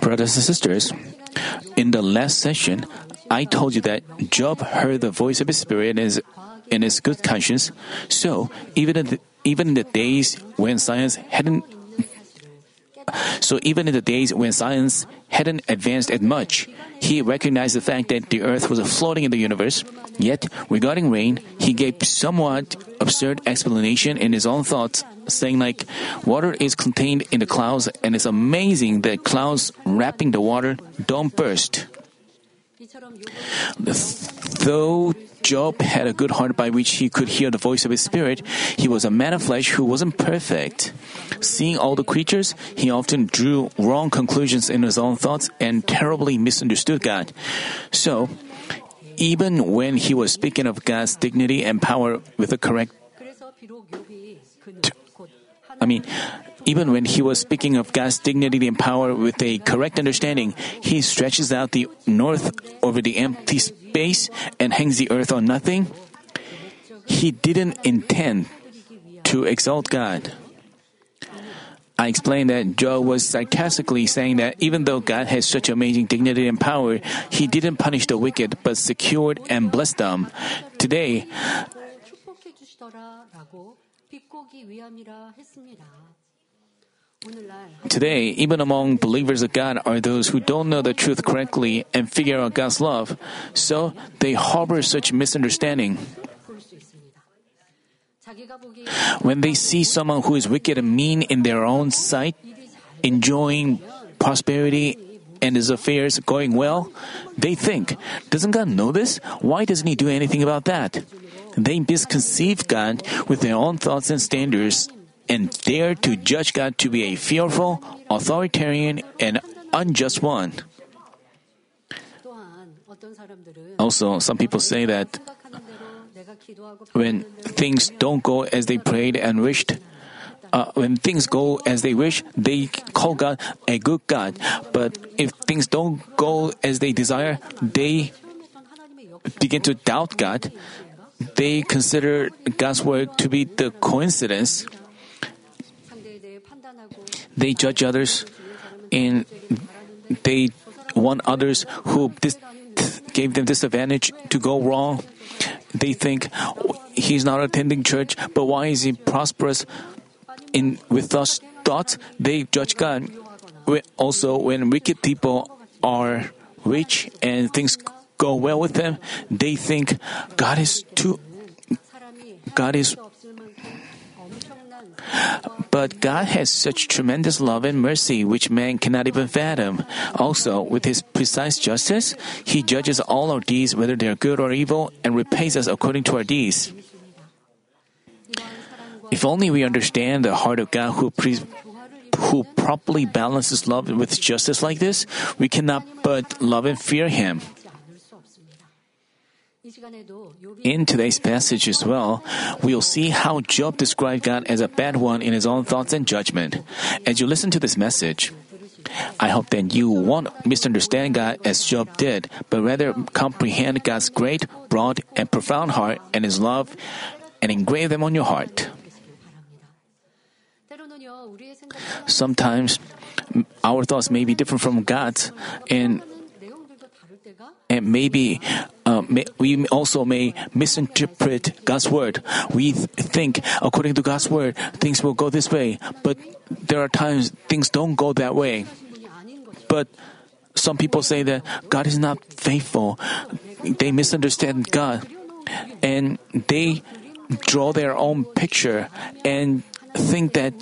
Brothers and sisters, in the last session, I told you that Job heard the voice of his spirit in his, his good conscience. So even in the, even in the days when science hadn't so even in the days when science hadn't advanced as much, he recognized the fact that the earth was floating in the universe. Yet, regarding rain, he gave somewhat absurd explanation in his own thoughts, saying like, water is contained in the clouds and it's amazing that clouds wrapping the water don't burst. Though Job had a good heart by which he could hear the voice of his spirit, he was a man of flesh who wasn't perfect. Seeing all the creatures, he often drew wrong conclusions in his own thoughts and terribly misunderstood God. So, even when he was speaking of God's dignity and power with a correct I mean, even when he was speaking of God's dignity and power with a correct understanding, he stretches out the north over the empty space and hangs the earth on nothing. He didn't intend to exalt God. I explained that Job was sarcastically saying that even though God has such amazing dignity and power, he didn't punish the wicked but secured and blessed them. Today, Today, even among believers of God are those who don't know the truth correctly and figure out God's love, so they harbor such misunderstanding. When they see someone who is wicked and mean in their own sight, enjoying prosperity and his affairs going well, they think, doesn't God know this? Why doesn't he do anything about that? They misconceive God with their own thoughts and standards and dare to judge God to be a fearful, authoritarian, and unjust one. Also, some people say that when things don't go as they prayed and wished, uh, when things go as they wish, they call God a good God. But if things don't go as they desire, they begin to doubt God. They consider God's word to be the coincidence. They judge others and they want others who dis- gave them disadvantage to go wrong. They think oh, he's not attending church, but why is he prosperous? In with those thoughts, they judge God. Also, when wicked people are rich and things go well with them, they think God is too. God is but God has such tremendous love and mercy which man cannot even fathom. Also, with his precise justice, he judges all our deeds whether they are good or evil and repays us according to our deeds. If only we understand the heart of God who pre- who properly balances love with justice like this, we cannot but love and fear him. In today's passage as well, we'll see how Job described God as a bad one in his own thoughts and judgment. As you listen to this message, I hope that you won't misunderstand God as Job did, but rather comprehend God's great, broad, and profound heart and His love and engrave them on your heart. Sometimes our thoughts may be different from God's, and and maybe uh, may, we also may misinterpret God's word. We th- think according to God's word, things will go this way, but there are times things don't go that way. But some people say that God is not faithful. They misunderstand God, and they draw their own picture and think that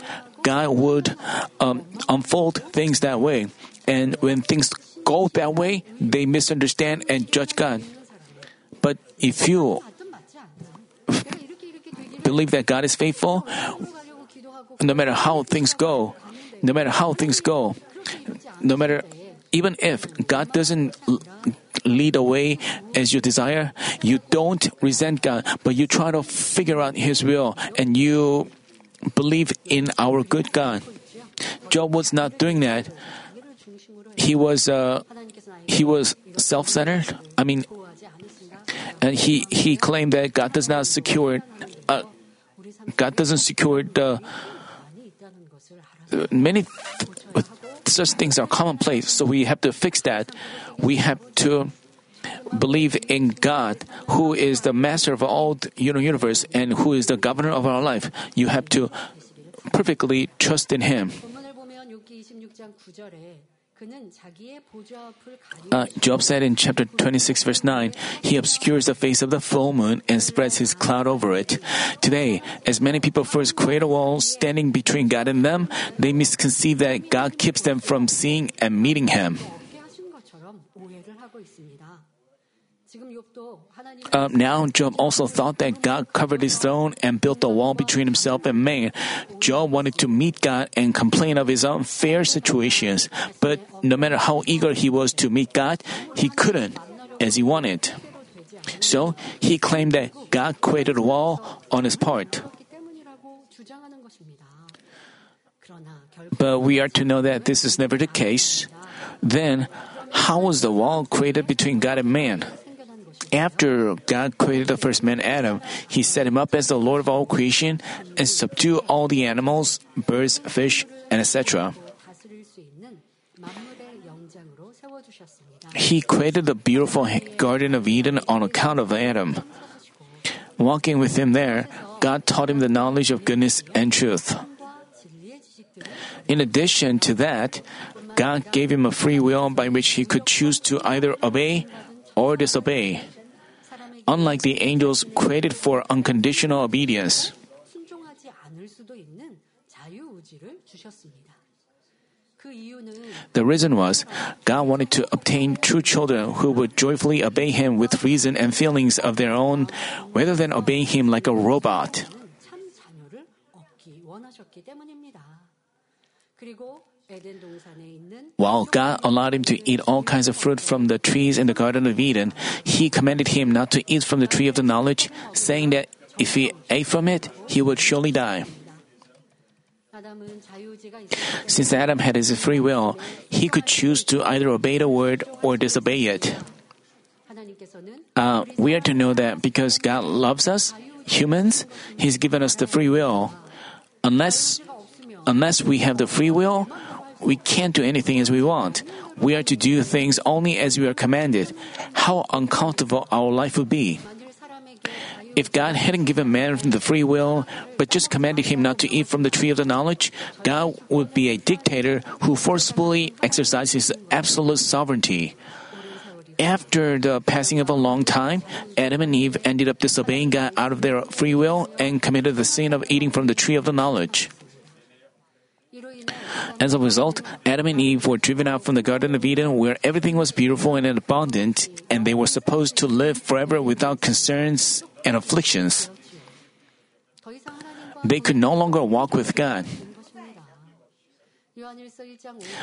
God would um, unfold things that way. And when things go that way, they misunderstand and judge God. But if you believe that God is faithful, no matter how things go, no matter how things go, no matter even if God doesn't lead away as you desire, you don't resent God, but you try to figure out His will and you believe in our good God. Job was not doing that he was uh, he was self-centered. I mean, and he he claimed that God does not secure uh, God doesn't secure the many such things are commonplace, so we have to fix that. We have to believe in God, who is the master of all the universe and who is the governor of our life. You have to perfectly trust in Him. Uh, Job said in chapter 26, verse 9, He obscures the face of the full moon and spreads His cloud over it. Today, as many people first create a wall standing between God and them, they misconceive that God keeps them from seeing and meeting Him. Uh, now Job also thought that God covered his throne and built a wall between himself and man. Job wanted to meet God and complain of his unfair situations, but no matter how eager he was to meet God, he couldn't as he wanted. So he claimed that God created a wall on his part. But we are to know that this is never the case. Then, how was the wall created between God and man? after God created the first man, Adam, he set him up as the Lord of all creation and subdued all the animals, birds, fish, and etc. He created the beautiful Garden of Eden on account of Adam. Walking with him there, God taught him the knowledge of goodness and truth. In addition to that, God gave him a free will by which he could choose to either obey or disobey 사람에게 Unlike the angels created for unconditional obedience. 순종하지 않을 수도 있는 자유의지를 주셨습니다. 그 이유는 The reason was God wanted to obtain true children who would joyfully obey Him with reason and feelings of their own rather than obeying Him like a robot. 참 자녀를 얻기 원하셨기 때문입니다. 그리고 에덴 동산에 있는 While God allowed him to eat all kinds of fruit from the trees in the Garden of Eden, he commanded him not to eat from the tree of the knowledge, saying that if he ate from it, he would surely die. Since Adam had his free will, he could choose to either obey the word or disobey it. Uh, we are to know that because God loves us, humans, He's given us the free will. Unless, unless we have the free will, we can't do anything as we want. We are to do things only as we are commanded. How uncomfortable our life would be. If God hadn't given man the free will, but just commanded him not to eat from the tree of the knowledge, God would be a dictator who forcibly exercises absolute sovereignty. After the passing of a long time, Adam and Eve ended up disobeying God out of their free will and committed the sin of eating from the tree of the knowledge. As a result, Adam and Eve were driven out from the Garden of Eden where everything was beautiful and abundant, and they were supposed to live forever without concerns and afflictions. They could no longer walk with God.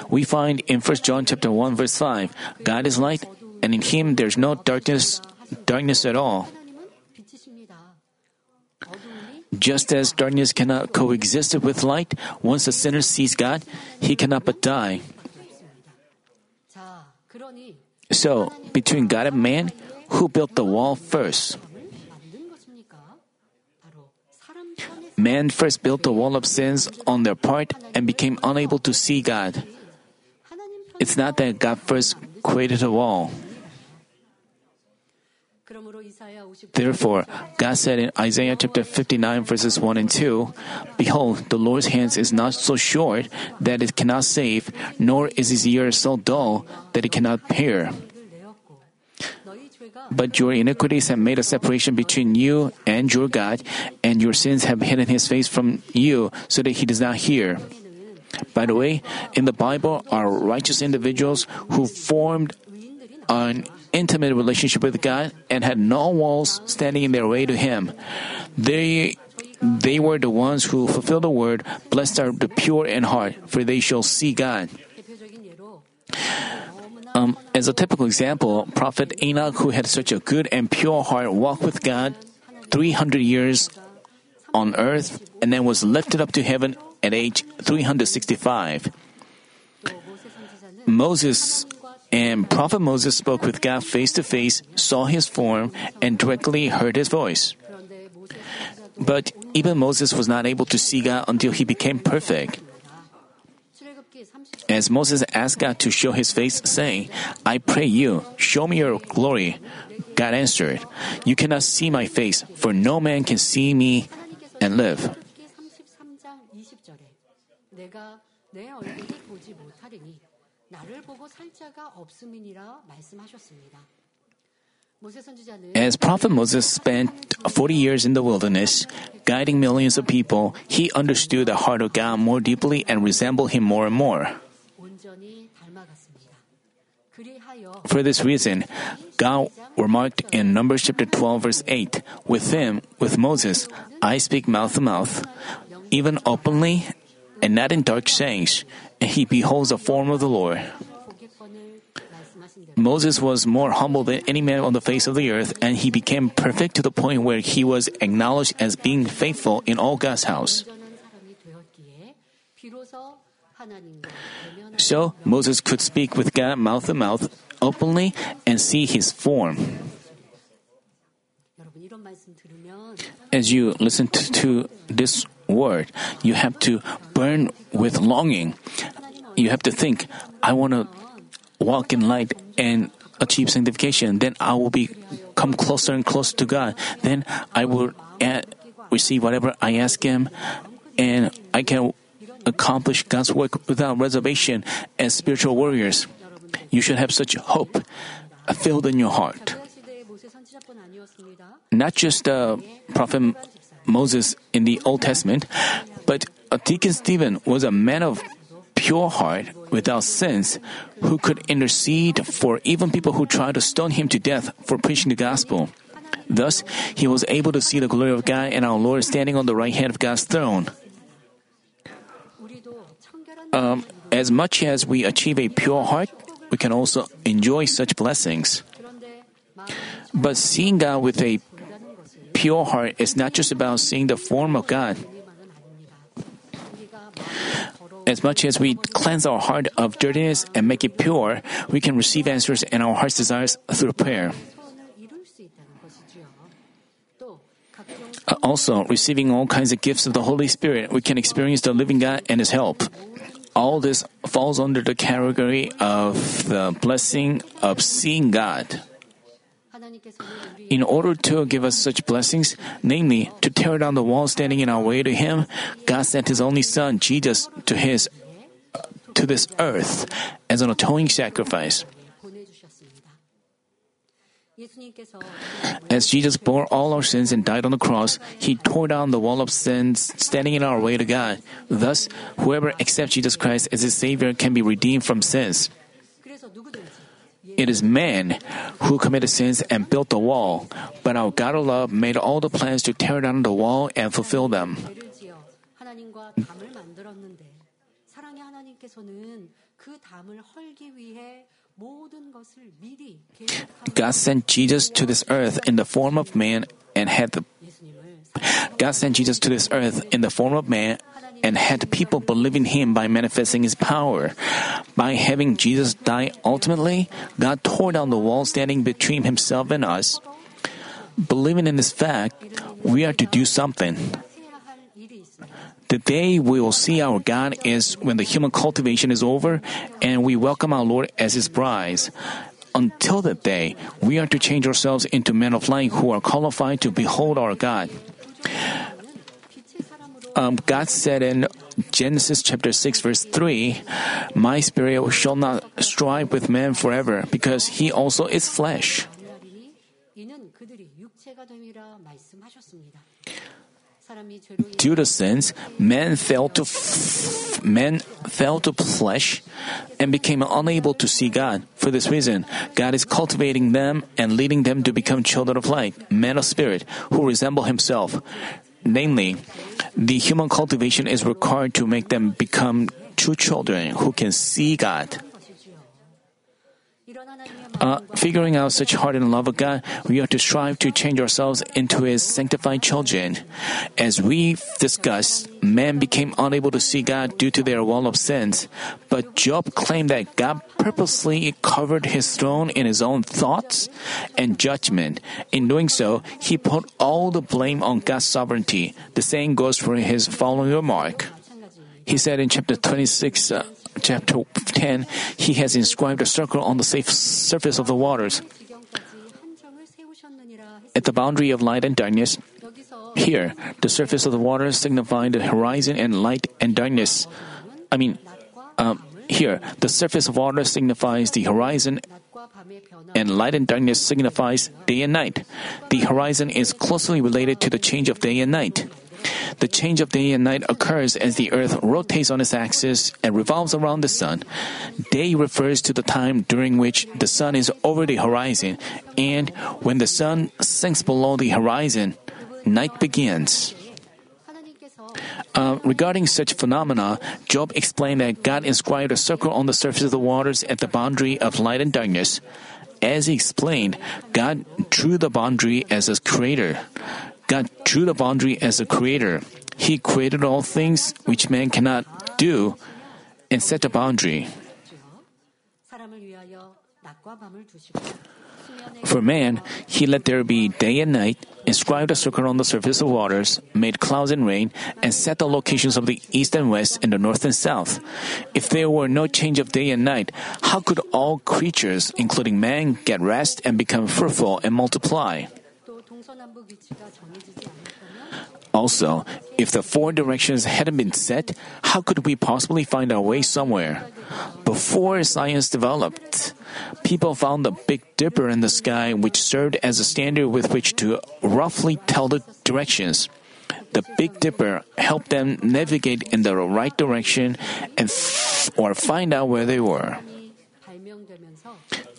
We find in 1 John chapter 1 verse 5, God is light and in him there's no darkness darkness at all. Just as darkness cannot coexist with light, once a sinner sees God, he cannot but die. So, between God and man, who built the wall first? Man first built the wall of sins on their part and became unable to see God. It's not that God first created a wall. Therefore, God said in Isaiah chapter 59, verses 1 and 2 Behold, the Lord's hands is not so short that it cannot save, nor is his ear so dull that it cannot hear. But your iniquities have made a separation between you and your God, and your sins have hidden his face from you so that he does not hear. By the way, in the Bible are righteous individuals who formed an intimate relationship with God and had no walls standing in their way to Him. They they were the ones who fulfilled the word, blessed are the pure in heart, for they shall see God. Um, as a typical example, Prophet Enoch, who had such a good and pure heart, walked with God 300 years on earth and then was lifted up to heaven at age 365. Moses and Prophet Moses spoke with God face to face, saw his form, and directly heard his voice. But even Moses was not able to see God until he became perfect. As Moses asked God to show his face, saying, I pray you, show me your glory. God answered, You cannot see my face, for no man can see me and live. As Prophet Moses spent 40 years in the wilderness, guiding millions of people, he understood the heart of God more deeply and resembled him more and more. For this reason, God remarked in Numbers chapter 12, verse 8 With him, with Moses, I speak mouth to mouth, even openly and not in dark sayings, he beholds the form of the Lord. Moses was more humble than any man on the face of the earth, and he became perfect to the point where he was acknowledged as being faithful in all God's house. So Moses could speak with God mouth to mouth openly and see his form. As you listen to, to this word. You have to burn with longing. You have to think, I want to walk in light and achieve sanctification. Then I will be come closer and closer to God. Then I will add, receive whatever I ask Him, and I can accomplish God's work without reservation as spiritual warriors. You should have such hope filled in your heart. Not just the prophet Moses in the Old Testament, but Deacon Stephen was a man of pure heart, without sins, who could intercede for even people who tried to stone him to death for preaching the gospel. Thus, he was able to see the glory of God and our Lord standing on the right hand of God's throne. Um, as much as we achieve a pure heart, we can also enjoy such blessings. But seeing God with a pure heart is not just about seeing the form of God. As much as we cleanse our heart of dirtiness and make it pure, we can receive answers and our heart's desires through prayer. Uh, also, receiving all kinds of gifts of the Holy Spirit, we can experience the living God and His help. All this falls under the category of the blessing of seeing God in order to give us such blessings, namely, to tear down the wall standing in our way to Him, God sent His only Son, Jesus, to His uh, to this earth as an atoning sacrifice. As Jesus bore all our sins and died on the cross, he tore down the wall of sins standing in our way to God. Thus, whoever accepts Jesus Christ as his Savior can be redeemed from sins. It is man who committed sins and built the wall, but our God of love made all the plans to tear down the wall and fulfill them. 죄를 지어 하나님과 담을 만들었는데 사랑의 하나님께서는 그 담을 헐기 위해 모든 것을 미리 계획하고 God sent Jesus to this earth in the form of man and had the 예수님을 God sent Jesus to this earth in the form of man and had people believe in him by manifesting his power. By having Jesus die ultimately, God tore down the wall standing between himself and us. Believing in this fact, we are to do something. The day we will see our God is when the human cultivation is over and we welcome our Lord as his brides. Until that day, we are to change ourselves into men of light who are qualified to behold our God. 빛의 사람으로 Um, God said in Genesis chapter 6 verse 3, My spirit shall not strive with man forever because he also is flesh. 하리니 이는 그들이 육체가 됨이라 말씀하셨습니다. Due to sins, man fell to f- man fell to flesh and became unable to see God. For this reason, God is cultivating them and leading them to become children of light, men of spirit, who resemble Himself. Namely, the human cultivation is required to make them become true children who can see God uh, figuring out such heart and love of God, we have to strive to change ourselves into His sanctified children. As we discussed, men became unable to see God due to their wall of sins. But Job claimed that God purposely covered his throne in his own thoughts and judgment. In doing so, he put all the blame on God's sovereignty. The same goes for his following remark. He said in chapter 26, uh, chapter 10, he has inscribed a circle on the safe surface of the waters. At the boundary of light and darkness, here, the surface of the waters signifies the horizon and light and darkness. I mean, um, here, the surface of water signifies the horizon, and light and darkness signifies day and night. The horizon is closely related to the change of day and night. The change of day and night occurs as the earth rotates on its axis and revolves around the sun. Day refers to the time during which the sun is over the horizon, and when the sun sinks below the horizon, night begins. Uh, regarding such phenomena, Job explained that God inscribed a circle on the surface of the waters at the boundary of light and darkness. As he explained, God drew the boundary as a creator. God drew the boundary as a creator. He created all things which man cannot do and set a boundary. For man, he let there be day and night, inscribed a circle on the surface of waters, made clouds and rain, and set the locations of the east and west and the north and south. If there were no change of day and night, how could all creatures, including man, get rest and become fruitful and multiply? Also, if the four directions hadn't been set, how could we possibly find our way somewhere? Before science developed, people found the Big Dipper in the sky, which served as a standard with which to roughly tell the directions. The Big Dipper helped them navigate in the right direction and f- or find out where they were.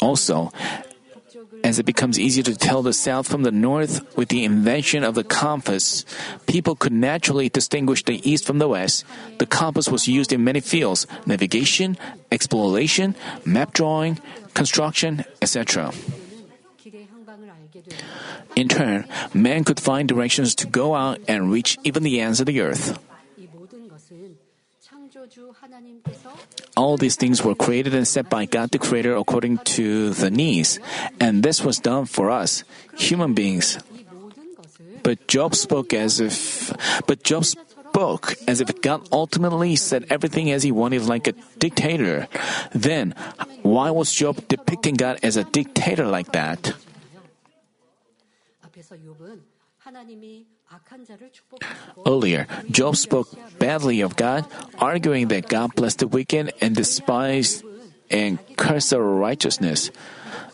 Also, as it becomes easier to tell the south from the north with the invention of the compass, people could naturally distinguish the east from the west. The compass was used in many fields navigation, exploration, map drawing, construction, etc. In turn, man could find directions to go out and reach even the ends of the earth. All these things were created and set by God the Creator according to the needs, and this was done for us, human beings. But Job spoke as if, but Job spoke as if God ultimately said everything as he wanted like a dictator. Then, why was Job depicting God as a dictator like that? Earlier, Job spoke badly of God, arguing that God blessed the wicked and despised and cursed the righteousness.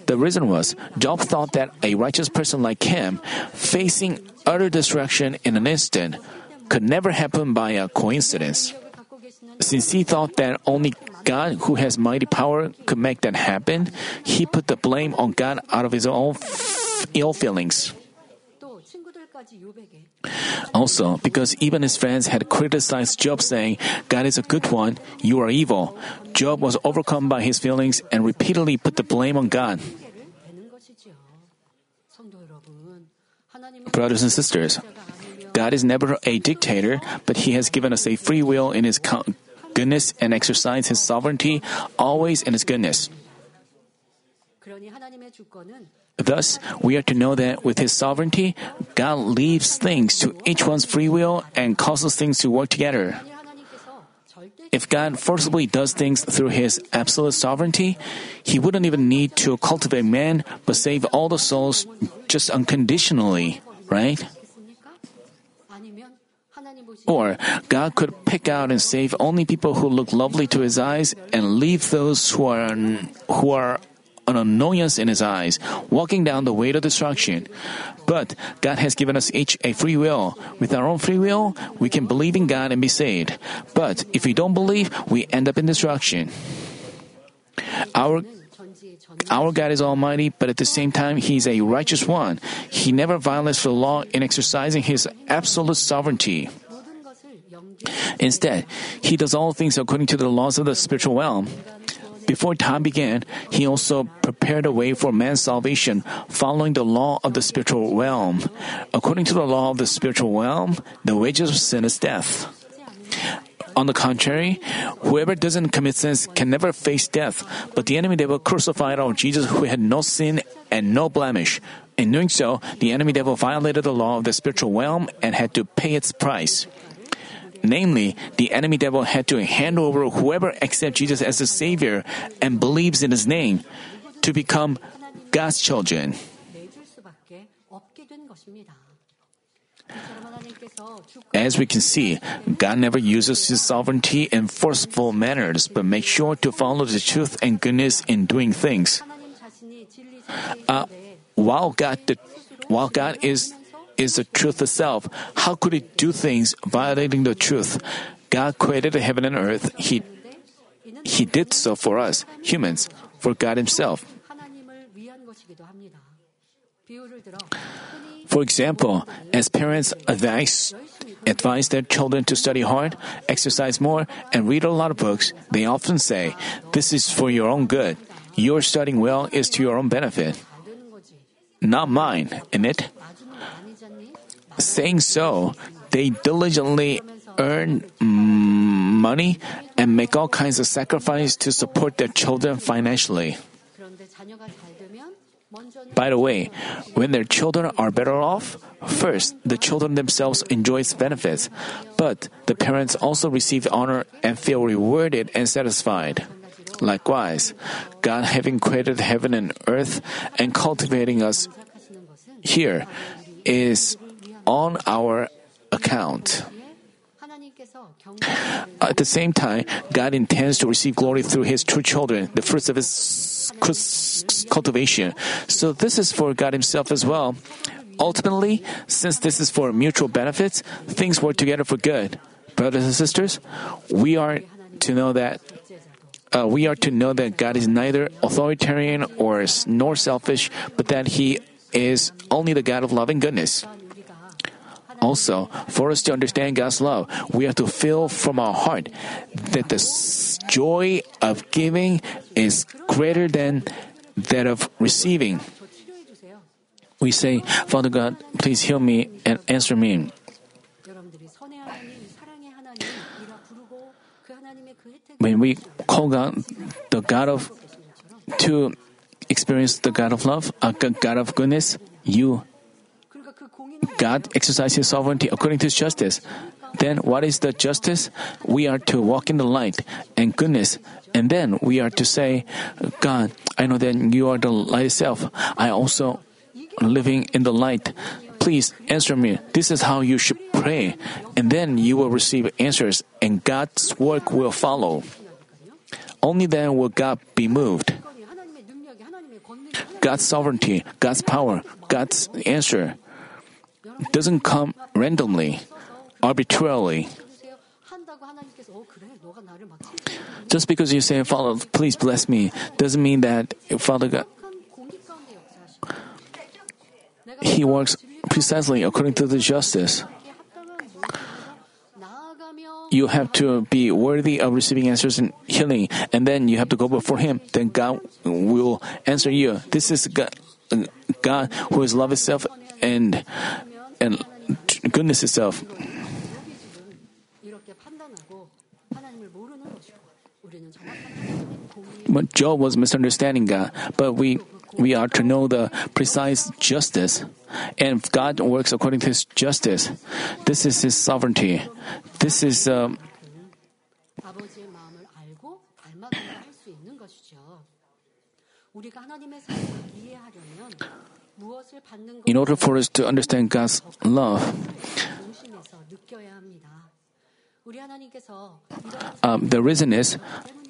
The reason was Job thought that a righteous person like him, facing utter destruction in an instant, could never happen by a coincidence. Since he thought that only God, who has mighty power, could make that happen, he put the blame on God out of his own f- ill feelings. Also, because even his friends had criticized Job, saying, God is a good one, you are evil, Job was overcome by his feelings and repeatedly put the blame on God. Brothers and sisters, God is never a dictator, but He has given us a free will in His goodness and exercised His sovereignty always in His goodness. Thus, we are to know that with His sovereignty, God leaves things to each one's free will and causes things to work together. If God forcibly does things through His absolute sovereignty, He wouldn't even need to cultivate man but save all the souls just unconditionally, right? Or God could pick out and save only people who look lovely to His eyes and leave those who are who are an annoyance in his eyes, walking down the way to destruction. But God has given us each a free will. With our own free will, we can believe in God and be saved. But if we don't believe, we end up in destruction. Our our God is almighty, but at the same time, He is a righteous one. He never violates the law in exercising His absolute sovereignty. Instead, He does all things according to the laws of the spiritual realm. Before time began, he also prepared a way for man's salvation, following the law of the spiritual realm. According to the law of the spiritual realm, the wages of sin is death. On the contrary, whoever doesn't commit sins can never face death, but the enemy devil crucified our Jesus who had no sin and no blemish. In doing so, the enemy devil violated the law of the spiritual realm and had to pay its price. Namely, the enemy devil had to hand over whoever accepts Jesus as a Savior and believes in His name to become God's children. As we can see, God never uses His sovereignty in forceful manners, but makes sure to follow the truth and goodness in doing things. Uh, while God, the, while God is is the truth itself. How could it do things violating the truth? God created heaven and earth. He, he did so for us, humans, for God Himself. For example, as parents advise, advise their children to study hard, exercise more, and read a lot of books, they often say, This is for your own good. Your studying well is to your own benefit. Not mine, in it. Saying so, they diligently earn money and make all kinds of sacrifice to support their children financially. By the way, when their children are better off, first, the children themselves enjoy its benefits, but the parents also receive honor and feel rewarded and satisfied. Likewise, God having created heaven and earth and cultivating us here is on our account. At the same time, God intends to receive glory through His true children, the fruits of His cultivation. So this is for God Himself as well. Ultimately, since this is for mutual benefits, things work together for good. Brothers and sisters, we are to know that uh, we are to know that God is neither authoritarian or nor selfish, but that He is only the God of love and goodness. Also, for us to understand God's love, we have to feel from our heart that the joy of giving is greater than that of receiving. We say, Father God, please heal me and answer me. When we call God the God of to experience the God of love, a God of goodness, you God exercises sovereignty according to His justice. Then, what is the justice? We are to walk in the light and goodness, and then we are to say, God, I know that you are the light itself. I also living in the light. Please answer me. This is how you should pray, and then you will receive answers, and God's work will follow. Only then will God be moved. God's sovereignty, God's power, God's answer doesn't come randomly, arbitrarily. Just because you say, Father, please bless me, doesn't mean that Father God, He works precisely according to the justice. You have to be worthy of receiving answers and healing, and then you have to go before Him. Then God will answer you. This is God, God who is love itself, and and goodness itself. But Job was misunderstanding God, but we we are to know the precise justice, and God works according to His justice. This is His sovereignty. This is. Uh, in order for us to understand God's love. Um, the reason is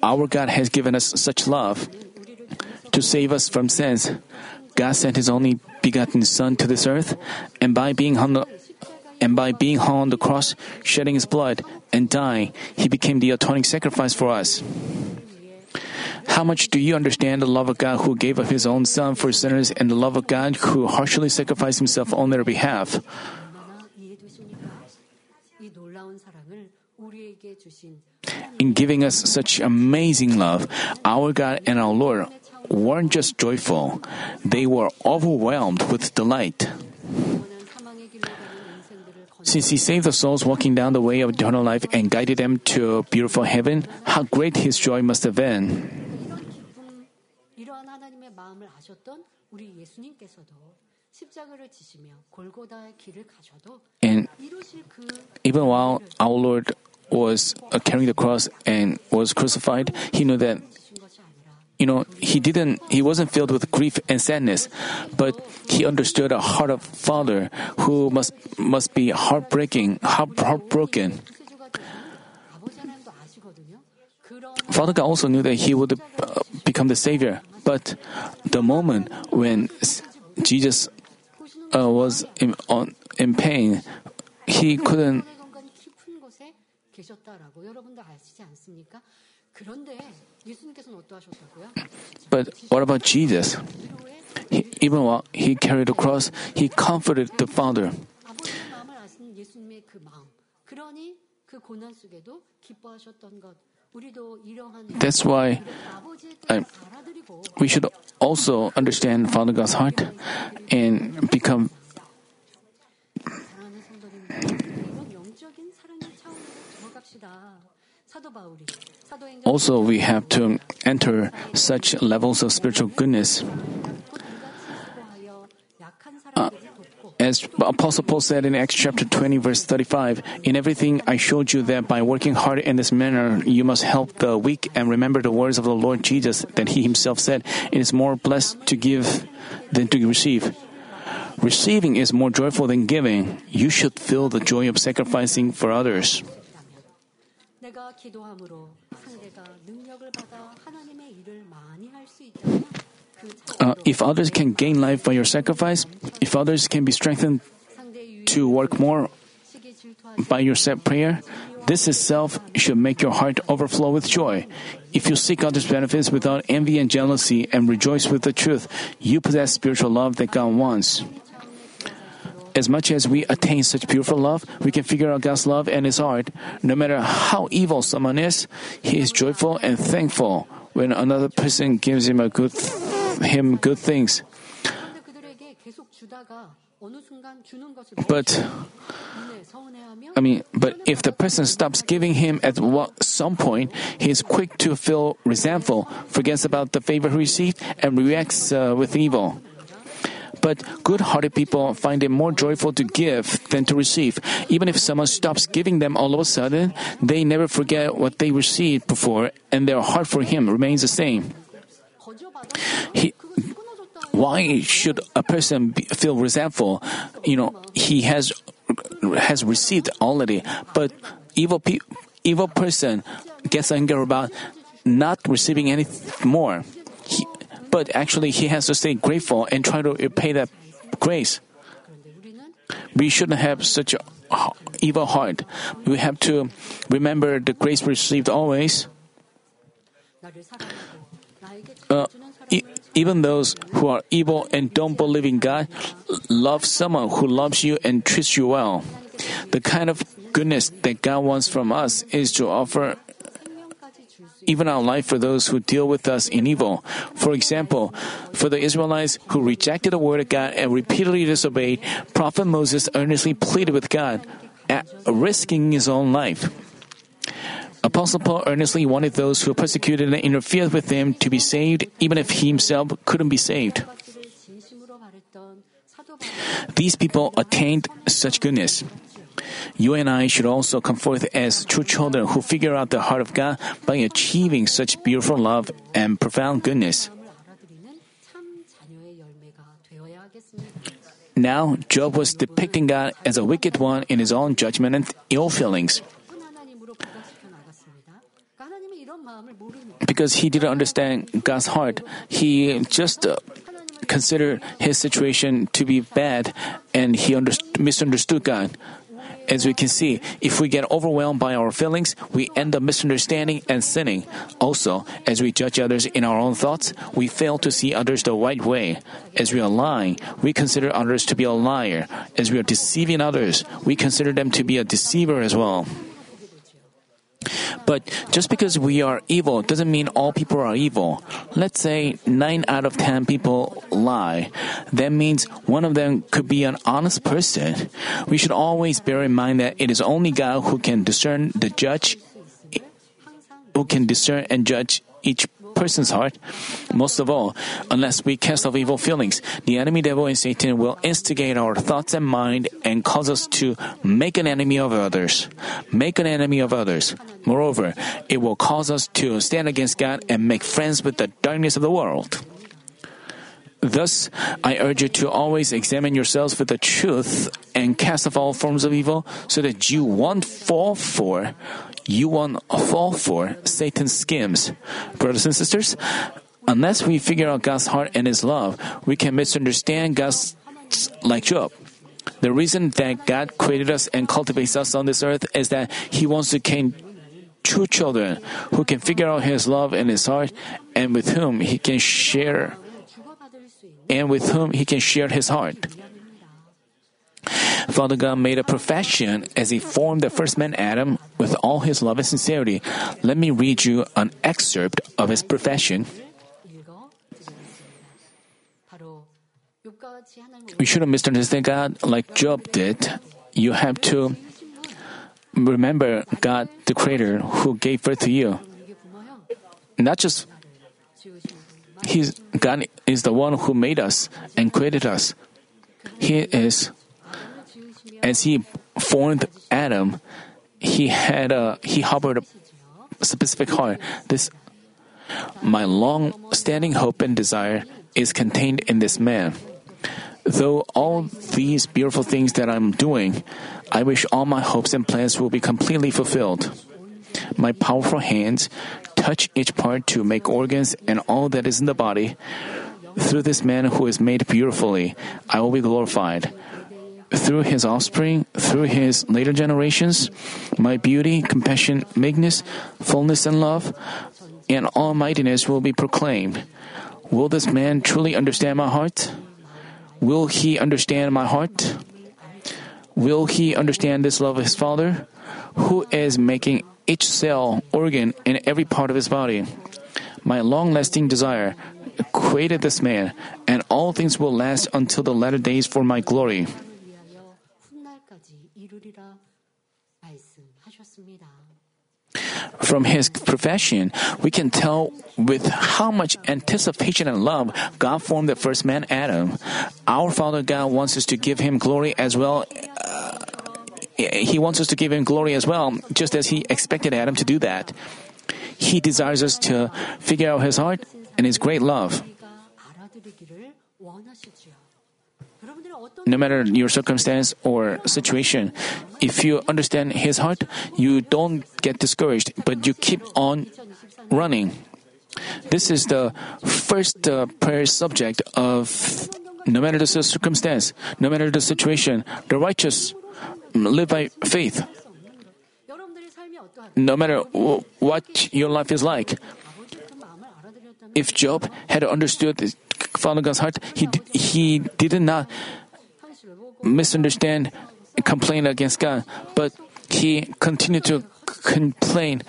our God has given us such love to save us from sins. God sent His only begotten Son to this earth, and by being hung, and by being hung on the cross, shedding His blood, and dying, He became the atoning sacrifice for us. How much do you understand the love of God who gave up his own son for sinners and the love of God who harshly sacrificed himself on their behalf? In giving us such amazing love, our God and our Lord weren't just joyful, they were overwhelmed with delight. Since He saved the souls walking down the way of eternal life and guided them to a beautiful heaven, how great His joy must have been! 마음을 아셨던 우리 예수님께서도 십자가를 지시며 골고다의 길을 가셔도 And 이루실 그 even while our Lord was uh, carrying the cross and was crucified, he knew that 지신 것이 아니라 you know he didn't he wasn't filled with grief and sadness, but he understood a heart of father who must must be heartbreaking, heart, heartbroken. 구세주가 되는 아버지 하나님도 아시거든요. 그런 Father God also knew that he would uh, become the savior, but the moment when s- Jesus 보시는 uh, was in, on, in pain, he couldn't. 공간이 깊은 곳에 계셨다라고 여러분도 아시지 않습니까? 그런데 예수님께서는 어떠하셨다고요? But what about Jesus? 위로에 He, even while he carried the cross, he comforted the Father. 아버지의 마음을 아시는 예수님의 그 마음. 그러니 그 고난 속에도 기뻐하셨던 것. that's why I, we should also understand Father God's heart and become. Also, we have to enter such levels of spiritual goodness. Uh, as Apostle Paul said in Acts chapter 20, verse 35, In everything I showed you that by working hard in this manner, you must help the weak and remember the words of the Lord Jesus that he himself said, It is more blessed to give than to receive. Receiving is more joyful than giving. You should feel the joy of sacrificing for others uh, if others can gain life by your sacrifice, if others can be strengthened to work more by your set prayer, this itself should make your heart overflow with joy. If you seek others' benefits without envy and jealousy and rejoice with the truth, you possess spiritual love that God wants. As much as we attain such beautiful love, we can figure out God's love and His heart. No matter how evil someone is, He is joyful and thankful when another person gives Him a good him good things. But I mean, but if the person stops giving him at some point, he is quick to feel resentful, forgets about the favor he received, and reacts uh, with evil. But good-hearted people find it more joyful to give than to receive. Even if someone stops giving them all of a sudden, they never forget what they received before, and their heart for him remains the same. He, why should a person be, feel resentful? You know, he has has received already, but evil pe- evil person gets angry about not receiving any more. He, but actually, he has to stay grateful and try to repay that grace. We shouldn't have such a evil heart. We have to remember the grace received always. Uh, even those who are evil and don't believe in God love someone who loves you and treats you well. The kind of goodness that God wants from us is to offer even our life for those who deal with us in evil. For example, for the Israelites who rejected the word of God and repeatedly disobeyed, Prophet Moses earnestly pleaded with God, risking his own life. Apostle Paul earnestly wanted those who persecuted and interfered with him to be saved, even if he himself couldn't be saved. These people attained such goodness. You and I should also come forth as true children who figure out the heart of God by achieving such beautiful love and profound goodness. Now, Job was depicting God as a wicked one in his own judgment and ill feelings. Because he didn't understand God's heart, he just uh, considered his situation to be bad and he underst- misunderstood God. As we can see, if we get overwhelmed by our feelings, we end up misunderstanding and sinning. Also, as we judge others in our own thoughts, we fail to see others the right way. As we are lying, we consider others to be a liar. As we are deceiving others, we consider them to be a deceiver as well. But just because we are evil doesn't mean all people are evil. Let's say 9 out of 10 people lie. That means one of them could be an honest person. We should always bear in mind that it is only God who can discern the judge, who can discern and judge each person's heart. Most of all, unless we cast off evil feelings, the enemy devil and Satan will instigate our thoughts and mind and cause us to make an enemy of others. Make an enemy of others. Moreover, it will cause us to stand against God and make friends with the darkness of the world. Thus, I urge you to always examine yourselves with the truth and cast off all forms of evil so that you won't fall for you won't fall for Satan's schemes. Brothers and sisters, unless we figure out God's heart and His love, we can misunderstand God's like Job. The reason that God created us and cultivates us on this earth is that He wants to gain true children who can figure out His love and His heart and with whom He can share and with whom He can share His heart. Father God made a profession as He formed the first man Adam with all His love and sincerity. Let me read you an excerpt of His profession. We shouldn't misunderstand God like Job did. You have to remember God, the Creator, who gave birth to you. Not just He's God is the one who made us and created us. He is as he formed Adam, he had a he harbored a specific heart. This my long-standing hope and desire is contained in this man. Though all these beautiful things that I'm doing, I wish all my hopes and plans will be completely fulfilled. My powerful hands touch each part to make organs and all that is in the body. Through this man who is made beautifully, I will be glorified through his offspring, through his later generations, my beauty, compassion, meekness, fullness, and love, and almightiness will be proclaimed. Will this man truly understand my heart? Will he understand my heart? Will he understand this love of his Father, who is making each cell, organ, and every part of his body? My long lasting desire created this man, and all things will last until the latter days for my glory. From his profession, we can tell with how much anticipation and love God formed the first man, Adam. Our Father God wants us to give him glory as well. Uh, he wants us to give him glory as well, just as he expected Adam to do that. He desires us to figure out his heart and his great love. No matter your circumstance or situation, if you understand His heart, you don't get discouraged, but you keep on running. This is the first uh, prayer subject of no matter the circumstance, no matter the situation, the righteous live by faith. No matter what your life is like, if Job had understood Father God's heart, he he did not misunderstand and complain against God, but he continued to complain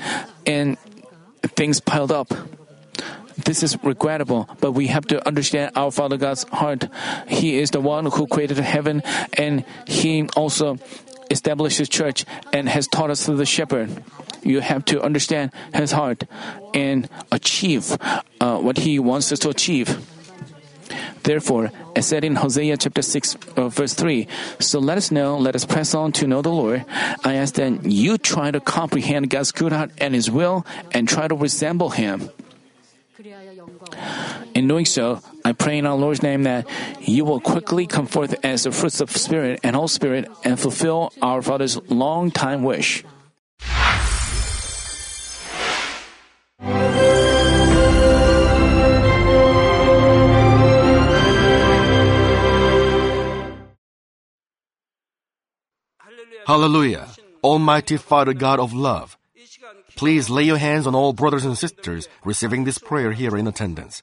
and things piled up. This is regrettable, but we have to understand our Father God's heart. He is the one who created heaven and He also established His church and has taught us through the shepherd. You have to understand His heart and achieve uh, what He wants us to achieve. Therefore, as said in Hosea chapter 6, uh, verse 3, so let us know, let us press on to know the Lord. I ask that you try to comprehend God's good heart and His will and try to resemble Him. In doing so, I pray in our Lord's name that you will quickly come forth as the fruits of Spirit and Holy Spirit and fulfill our Father's long time wish. Hallelujah. Almighty Father God of love, please lay your hands on all brothers and sisters receiving this prayer here in attendance.